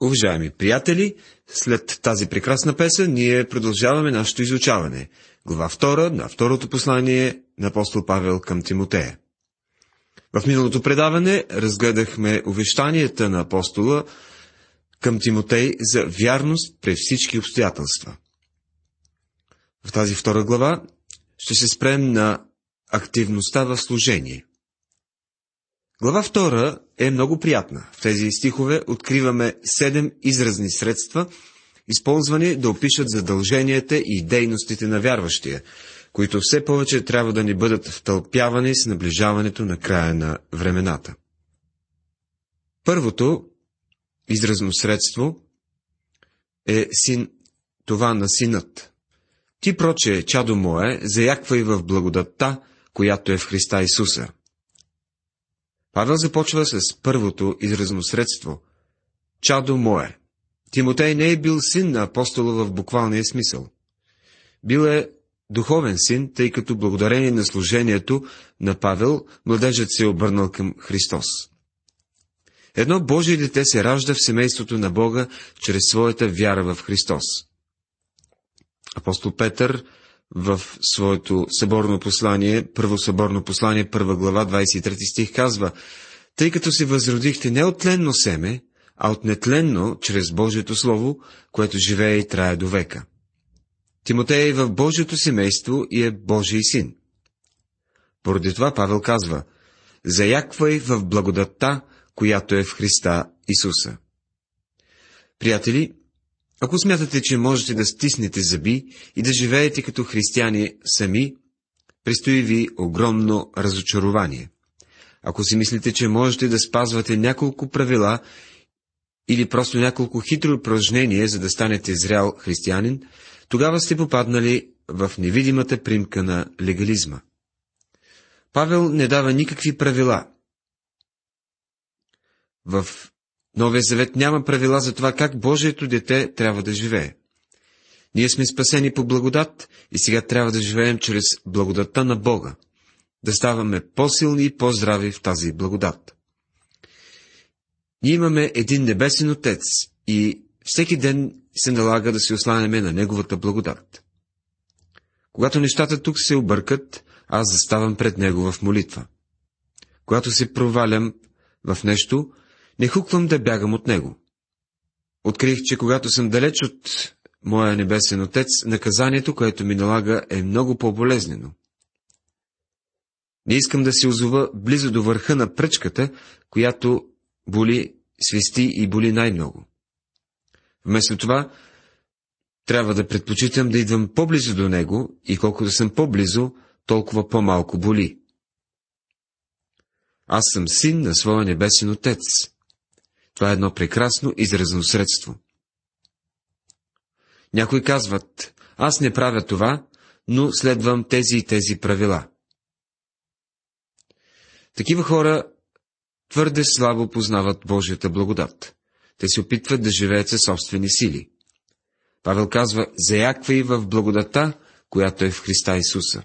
Уважаеми приятели, след тази прекрасна песен ние продължаваме нашето изучаване. Глава 2 на второто послание на апостол Павел към Тимотея. В миналото предаване разгледахме увещанията на апостола към Тимотей за вярност при всички обстоятелства. В тази втора глава ще се спрем на активността в служение. Глава 2 е много приятна. В тези стихове откриваме седем изразни средства, използвани да опишат задълженията и дейностите на вярващия, които все повече трябва да ни бъдат втълпявани с наближаването на края на времената. Първото изразно средство е син, това на синът. Ти, проче, чадо мое, заяквай в благодатта, която е в Христа Исуса. Павел започва с първото изразно средство – чадо мое. Тимотей не е бил син на апостола в буквалния смисъл. Бил е духовен син, тъй като благодарение на служението на Павел, младежът се е обърнал към Христос. Едно Божие дете се ражда в семейството на Бога чрез своята вяра в Христос. Апостол Петър в своето съборно послание, първо съборно послание, първа глава, 23 стих казва, тъй като се възродихте не от тленно семе, а от нетленно, чрез Божието Слово, което живее и трае до века. Тимотей е в Божието семейство и е Божий син. Поради това Павел казва, заяквай в благодатта, която е в Христа Исуса. Приятели, ако смятате, че можете да стиснете зъби и да живеете като християни сами, предстои ви огромно разочарование. Ако си мислите, че можете да спазвате няколко правила или просто няколко хитро упражнения, за да станете зрял християнин, тогава сте попаднали в невидимата примка на легализма. Павел не дава никакви правила. В Новия завет няма правила за това как Божието дете трябва да живее. Ние сме спасени по благодат и сега трябва да живеем чрез благодатта на Бога, да ставаме по-силни и по-здрави в тази благодат. Ние имаме един небесен Отец и всеки ден се налага да се осланяме на Неговата благодат. Когато нещата тук се объркат, аз заставам пред Него в молитва. Когато се провалям в нещо, не хуквам да бягам от него. Открих, че когато съм далеч от моя небесен отец, наказанието, което ми налага, е много по-болезнено. Не искам да се озова близо до върха на пръчката, която боли, свисти и боли най-много. Вместо това, трябва да предпочитам да идвам по-близо до него и колкото съм по-близо, толкова по-малко боли. Аз съм син на своя небесен отец. Това е едно прекрасно изразно средство. Някои казват, аз не правя това, но следвам тези и тези правила. Такива хора твърде слабо познават Божията благодат. Те се опитват да живеят със собствени сили. Павел казва, заяквай в благодата, която е в Христа Исуса.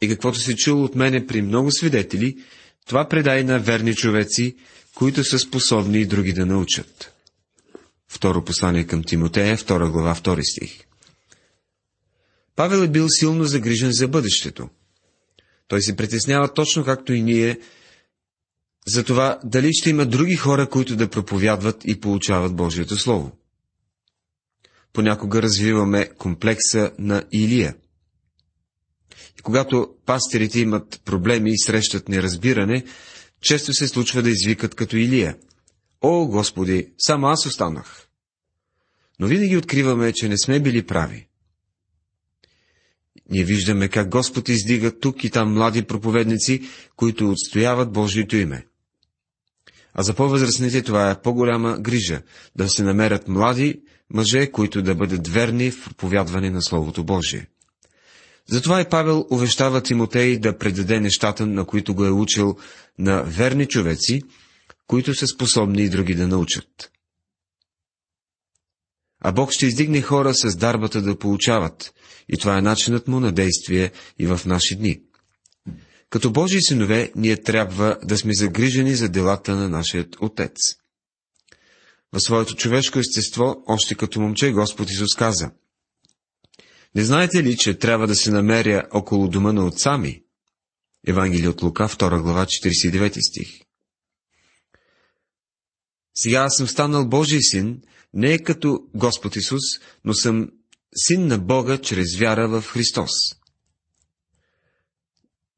И каквото се чуло от мене при много свидетели, това предай на верни човеци, които са способни и други да научат. Второ послание към Тимотея, втора глава, втори стих. Павел е бил силно загрижен за бъдещето. Той се притеснява точно както и ние, за това дали ще има други хора, които да проповядват и получават Божието Слово. Понякога развиваме комплекса на Илия. И когато пастирите имат проблеми и срещат неразбиране, често се случва да извикат като Илия. О, Господи, само аз останах. Но винаги откриваме, че не сме били прави. Ние виждаме как Господ издига тук и там млади проповедници, които отстояват Божието име. А за по-възрастните това е по-голяма грижа да се намерят млади мъже, които да бъдат верни в проповядване на Словото Божие. Затова и Павел увещава Тимотей да предаде нещата, на които го е учил на верни човеци, които са способни и други да научат. А Бог ще издигне хора с дарбата да получават, и това е начинът му на действие и в наши дни. Като Божии синове, ние трябва да сме загрижени за делата на нашия Отец. В своето човешко естество, още като момче, Господ Исус каза. Не знаете ли, че трябва да се намеря около дома на отца ми? Евангелие от Лука, 2 глава, 49 стих. Сега аз съм станал Божий син, не е като Господ Исус, но съм син на Бога чрез вяра в Христос.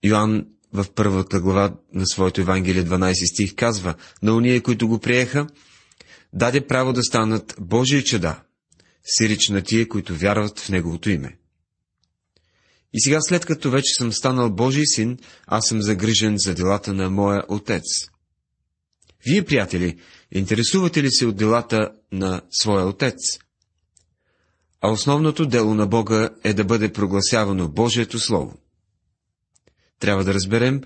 Йоанн в първата глава на своето Евангелие 12 стих казва, на уния, които го приеха, даде право да станат Божии чеда, сирич на тие, които вярват в Неговото име. И сега, след като вече съм станал Божий син, аз съм загрижен за делата на моя Отец. Вие, приятели, интересувате ли се от делата на своя Отец? А основното дело на Бога е да бъде прогласявано Божието Слово. Трябва да разберем,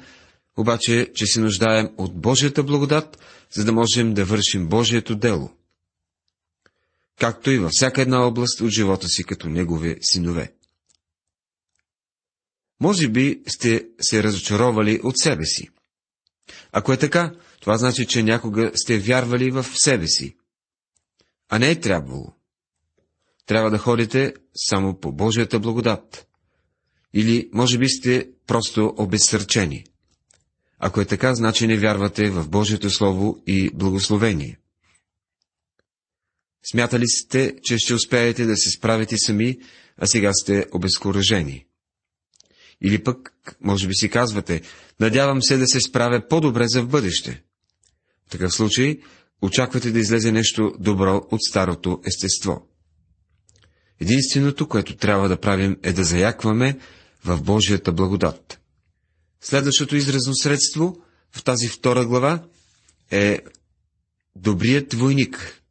обаче, че се нуждаем от Божията благодат, за да можем да вършим Божието дело. Както и във всяка една област от живота си като Негови синове. Може би сте се разочаровали от себе си. Ако е така, това значи, че някога сте вярвали в себе си. А не е трябвало. Трябва да ходите само по Божията благодат. Или, може би, сте просто обезсърчени. Ако е така, значи не вярвате в Божието Слово и благословение. Смятали сте, че ще успеете да се справите сами, а сега сте обезкуражени. Или пък, може би си казвате, надявам се да се справя по-добре за в бъдеще. В такъв случай, очаквате да излезе нещо добро от старото естество. Единственото, което трябва да правим, е да заякваме в Божията благодат. Следващото изразно средство в тази втора глава е добрият войник.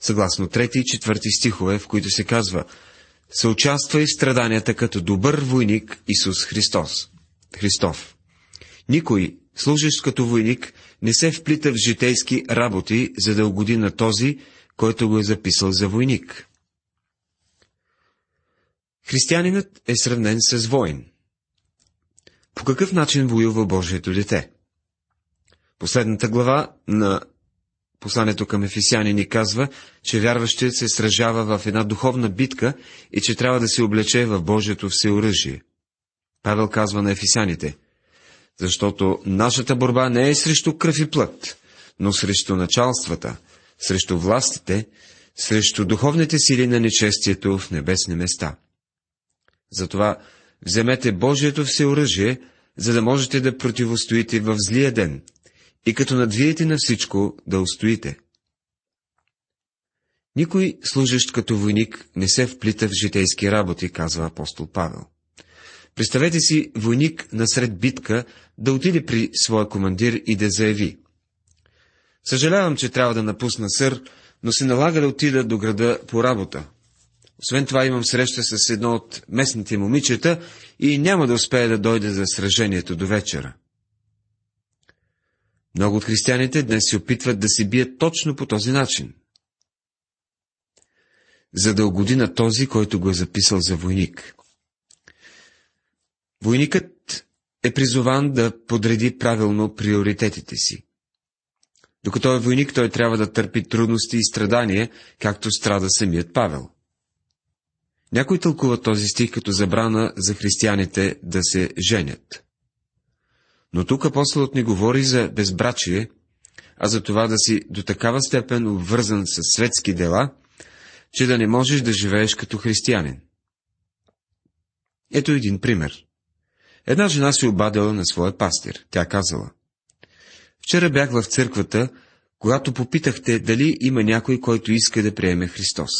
Съгласно трети и четвърти стихове, в които се казва Съучаствай в страданията като добър войник Исус Христос. Христов. Никой, служещ като войник, не се вплита в житейски работи, за да угоди на този, който го е записал за войник. Християнинът е сравнен с воин. По какъв начин воюва Божието дете? Последната глава на посланието към Ефисяни ни казва, че вярващият се сражава в една духовна битка и че трябва да се облече в Божието всеоръжие. Павел казва на Ефисяните, защото нашата борба не е срещу кръв и плът, но срещу началствата, срещу властите, срещу духовните сили на нечестието в небесни места. Затова вземете Божието всеоръжие, за да можете да противостоите в злия ден и като надвиете на всичко да устоите. Никой служащ като войник не се вплита в житейски работи, казва апостол Павел. Представете си войник насред битка да отиде при своя командир и да заяви. Съжалявам, че трябва да напусна сър, но се налага да отида до града по работа. Освен това имам среща с едно от местните момичета и няма да успея да дойда за сражението до вечера. Много от християните днес се опитват да се бият точно по този начин. За да угоди на този, който го е записал за войник. Войникът е призован да подреди правилно приоритетите си. Докато е войник, той трябва да търпи трудности и страдания, както страда самият Павел. Някой тълкува този стих като забрана за християните да се женят. Но тук апостолът ни говори за безбрачие, а за това да си до такава степен обвързан с светски дела, че да не можеш да живееш като християнин. Ето един пример. Една жена се обадила на своя пастир. Тя казала. Вчера бях в църквата, когато попитахте дали има някой, който иска да приеме Христос.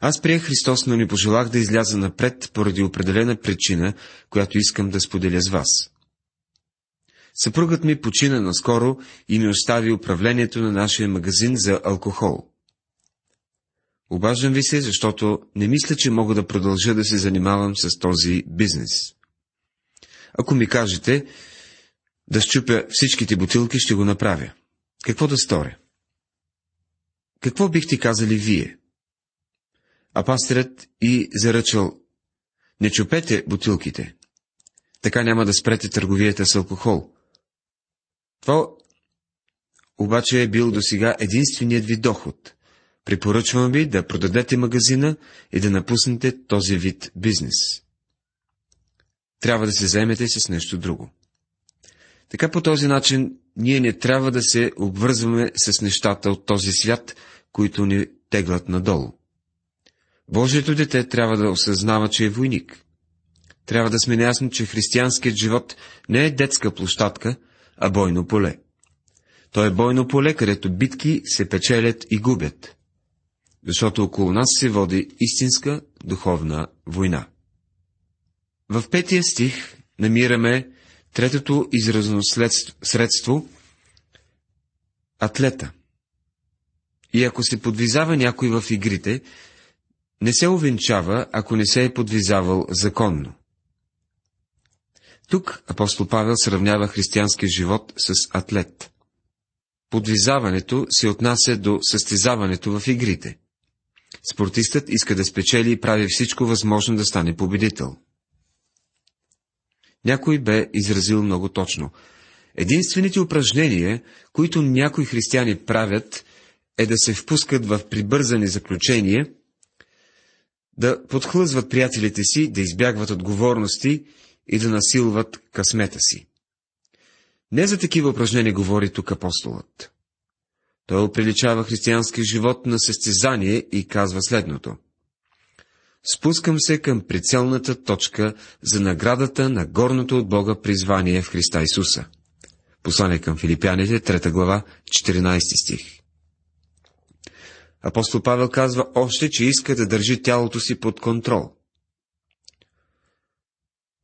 Аз приех Христос, но не пожелах да изляза напред поради определена причина, която искам да споделя с вас. Съпругът ми почина наскоро и ми остави управлението на нашия магазин за алкохол. Обаждам ви се, защото не мисля, че мога да продължа да се занимавам с този бизнес. Ако ми кажете да щупя всичките бутилки, ще го направя. Какво да сторя? Какво бихте казали вие? А пастирът и заръчал, не чупете бутилките. Така няма да спрете търговията с алкохол. Това обаче е бил досега единственият ви доход. Препоръчвам ви да продадете магазина и да напуснете този вид бизнес. Трябва да се заемете с нещо друго. Така по този начин ние не трябва да се обвързваме с нещата от този свят, които ни теглят надолу. Божието дете трябва да осъзнава, че е войник. Трябва да сме наясни, че християнският живот не е детска площадка, а бойно поле. То е бойно поле, където битки се печелят и губят. Защото около нас се води истинска духовна война. В петия стих намираме третото изразно средство – атлета. И ако се подвизава някой в игрите, не се увенчава, ако не се е подвизавал законно. Тук апостол Павел сравнява християнския живот с атлет. Подвизаването се отнася до състезаването в игрите. Спортистът иска да спечели и прави всичко възможно да стане победител. Някой бе изразил много точно. Единствените упражнения, които някои християни правят, е да се впускат в прибързани заключения, да подхлъзват приятелите си, да избягват отговорности и да насилват късмета си. Не за такива упражнения говори тук апостолът. Той оприличава християнския живот на състезание и казва следното. Спускам се към прицелната точка за наградата на горното от Бога призвание в Христа Исуса. Послание към филипяните, 3 глава, 14 стих. Апостол Павел казва още, че иска да държи тялото си под контрол.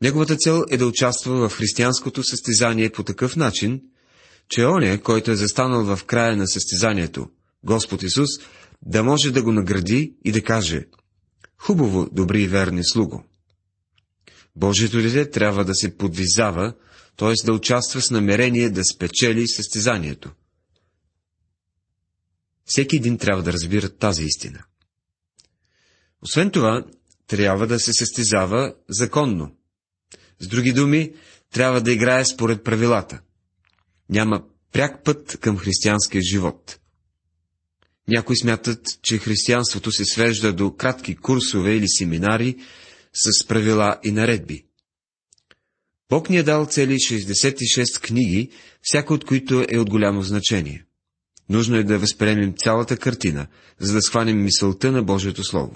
Неговата цел е да участва в християнското състезание по такъв начин, че оня, който е застанал в края на състезанието, Господ Исус, да може да го награди и да каже «Хубаво, добри и верни слуго». Божието дете трябва да се подвизава, т.е. да участва с намерение да спечели състезанието. Всеки един трябва да разбира тази истина. Освен това, трябва да се състезава законно. С други думи, трябва да играе според правилата. Няма пряк път към християнския живот. Някои смятат, че християнството се свежда до кратки курсове или семинари с правила и наредби. Бог ни е дал цели 66 книги, всяка от които е от голямо значение. Нужно е да възприемем цялата картина, за да схванем мисълта на Божието Слово.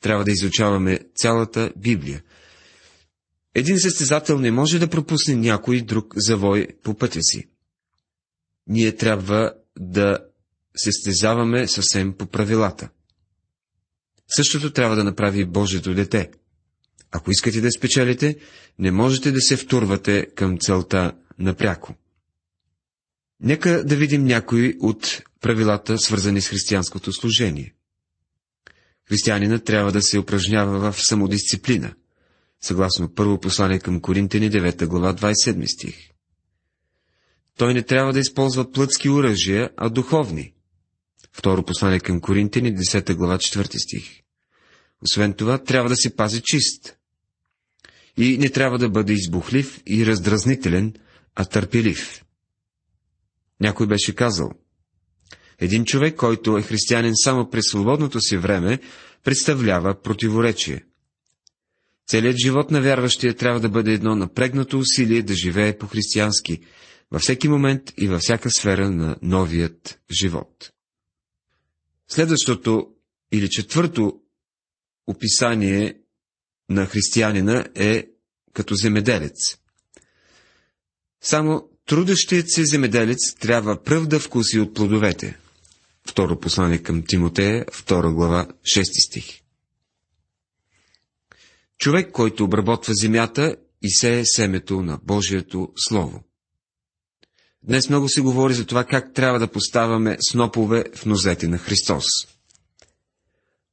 Трябва да изучаваме цялата Библия, един състезател не може да пропусне някой друг завой по пътя си. Ние трябва да състезаваме съвсем по правилата. Същото трябва да направи Божието дете. Ако искате да спечелите, не можете да се втурвате към целта напряко. Нека да видим някои от правилата, свързани с християнското служение. Християнина трябва да се упражнява в самодисциплина съгласно първо послание към Коринтини, 9 глава, 27 стих. Той не трябва да използва плътски оръжия, а духовни. Второ послание към Коринтини, 10 глава, 4 стих. Освен това, трябва да се пази чист. И не трябва да бъде избухлив и раздразнителен, а търпелив. Някой беше казал, един човек, който е християнин само през свободното си време, представлява противоречие. Целият живот на вярващия трябва да бъде едно напрегнато усилие да живее по-християнски, във всеки момент и във всяка сфера на новият живот. Следващото или четвърто описание на християнина е като земеделец. Само трудещият се земеделец трябва пръв да вкуси от плодовете. Второ послание към Тимотея, втора глава, 6 стих човек, който обработва земята и сее семето на Божието Слово. Днес много се говори за това, как трябва да поставяме снопове в нозете на Христос.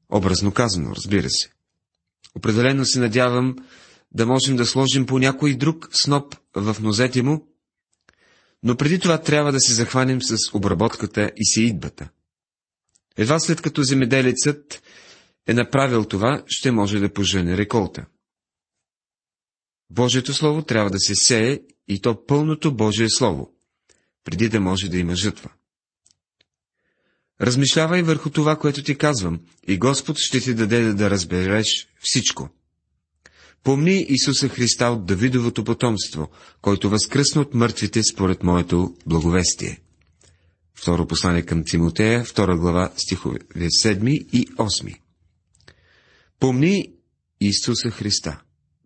Образно казано, разбира се. Определено се надявам да можем да сложим по някой друг сноп в нозете му, но преди това трябва да се захванем с обработката и сеидбата. Едва след като земеделецът е направил това, ще може да пожене реколта. Божието Слово трябва да се сее и то пълното Божие Слово. преди да може да има жътва. Размишлявай върху това, което ти казвам, и Господ ще ти даде да разбереш всичко. Помни Исуса Христа от Давидовото потомство, който възкръсна от мъртвите според моето благовестие. Второ послание към Тимотея, втора глава, стихове 7 и 8. Помни Исуса Христа.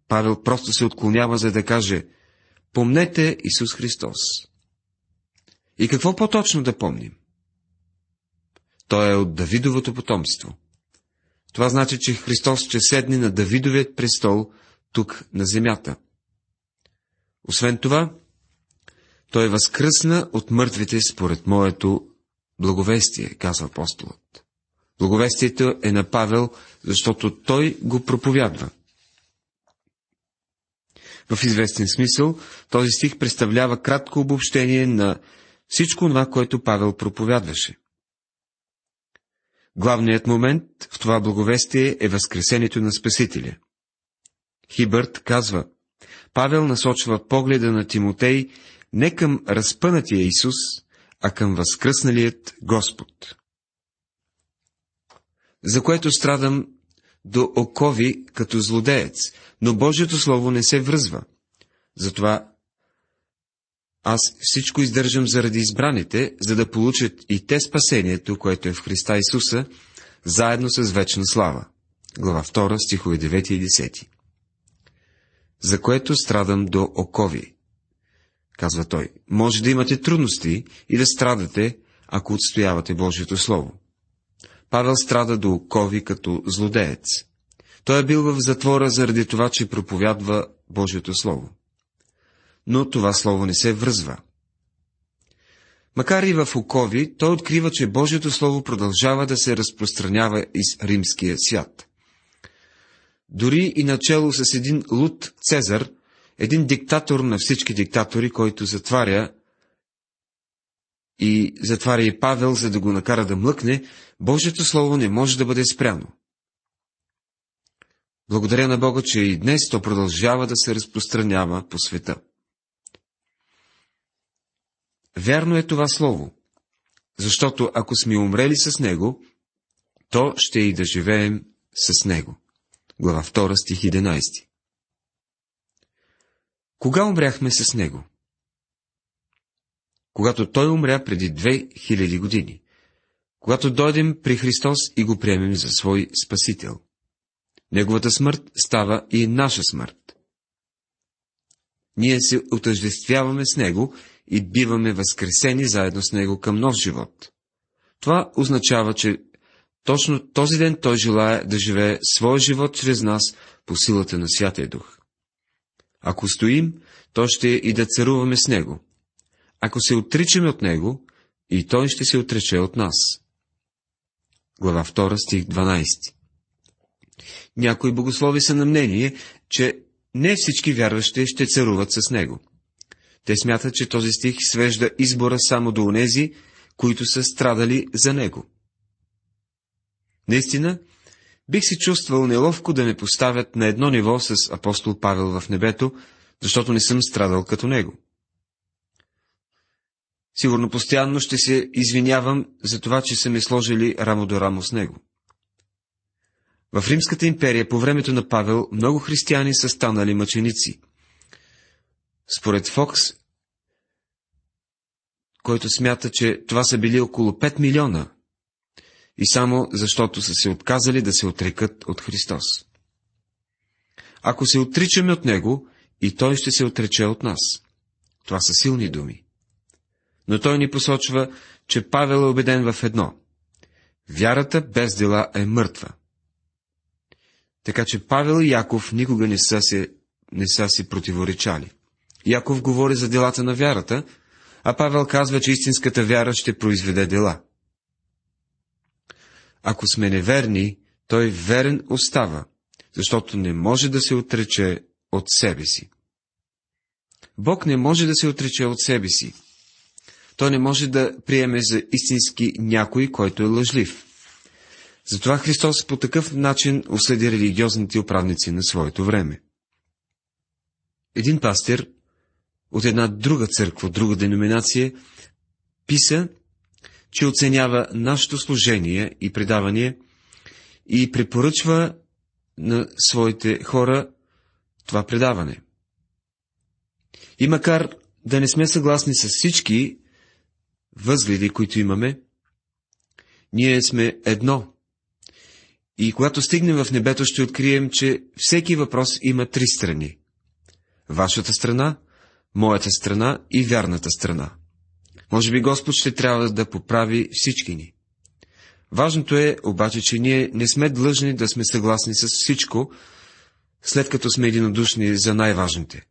Павел просто се отклонява, за да каже, помнете Исус Христос. И какво по-точно да помним? Той е от Давидовото потомство. Това значи, че Христос ще седне на Давидовият престол тук на земята. Освен това, той възкръсна от мъртвите според моето благовестие, казва апостолът. Благовестието е на Павел, защото той го проповядва. В известен смисъл, този стих представлява кратко обобщение на всичко това, което Павел проповядваше. Главният момент в това благовестие е възкресението на Спасителя. Хибърт казва, Павел насочва погледа на Тимотей не към разпънатия Исус, а към възкръсналият Господ. За което страдам до окови като злодеец, но Божието Слово не се връзва. Затова аз всичко издържам заради избраните, за да получат и те спасението, което е в Христа Исуса, заедно с вечна слава. Глава 2, стихове 9 и 10. За което страдам до окови, казва той. Може да имате трудности и да страдате, ако отстоявате Божието Слово. Павел страда до окови като злодеец. Той е бил в затвора заради това, че проповядва Божието Слово но това слово не се връзва. Макар и в окови, той открива, че Божието Слово продължава да се разпространява из римския свят. Дори и начало с един луд Цезар, един диктатор на всички диктатори, който затваря и затваря и Павел, за да го накара да млъкне, Божието Слово не може да бъде спряно. Благодаря на Бога, че и днес то продължава да се разпространява по света. Вярно е това слово, защото ако сме умрели с него, то ще и да живеем с него. Глава 2, стих 11. Кога умряхме с него? Когато той умря преди 2000 години. Когато дойдем при Христос и го приемем за свой Спасител. Неговата смърт става и наша смърт. Ние се отъждествяваме с Него и биваме възкресени заедно с Него към нов живот. Това означава, че точно този ден Той желая да живее своя живот чрез нас по силата на Святия Дух. Ако стоим, то ще и да царуваме с Него. Ако се отричаме от Него, и Той ще се отрече от нас. Глава 2, стих 12 Някои богослови са на мнение, че не всички вярващи ще царуват с Него. Те смятат, че този стих свежда избора само до онези, които са страдали за него. Наистина, бих се чувствал неловко да ме поставят на едно ниво с апостол Павел в небето, защото не съм страдал като него. Сигурно постоянно ще се извинявам за това, че са ме сложили рамо до рамо с него. В Римската империя по времето на Павел много християни са станали мъченици – според Фокс, който смята, че това са били около 5 милиона, и само защото са се отказали да се отрекат от Христос. Ако се отричаме от Него, и Той ще се отрече от нас. Това са силни думи. Но Той ни посочва, че Павел е убеден в едно. Вярата без дела е мъртва. Така че Павел и Яков никога не са, се, не са си противоречали. Яков говори за делата на вярата, а Павел казва, че истинската вяра ще произведе дела. Ако сме неверни, той верен остава, защото не може да се отрече от себе си. Бог не може да се отрече от себе си. Той не може да приеме за истински някой, който е лъжлив. Затова Христос по такъв начин осъди религиозните управници на своето време. Един пастир от една друга църква, друга деноминация, писа, че оценява нашето служение и предаване и препоръчва на своите хора това предаване. И макар да не сме съгласни с всички възгледи, които имаме, ние сме едно. И когато стигнем в небето, ще открием, че всеки въпрос има три страни. Вашата страна, моята страна и вярната страна. Може би Господ ще трябва да поправи всички ни. Важното е обаче, че ние не сме длъжни да сме съгласни с всичко, след като сме единодушни за най-важните.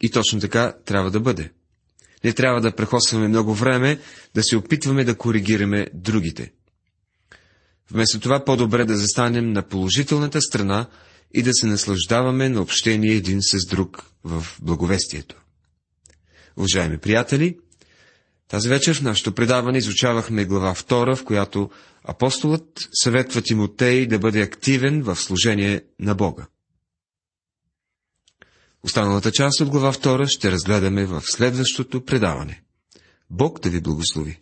И точно така трябва да бъде. Не трябва да прехосваме много време да се опитваме да коригираме другите. Вместо това по-добре да застанем на положителната страна и да се наслаждаваме на общение един с друг в благовестието. Уважаеми приятели, тази вечер в нашето предаване изучавахме глава 2, в която апостолът съветва Тимотей да бъде активен в служение на Бога. Останалата част от глава 2 ще разгледаме в следващото предаване. Бог да ви благослови!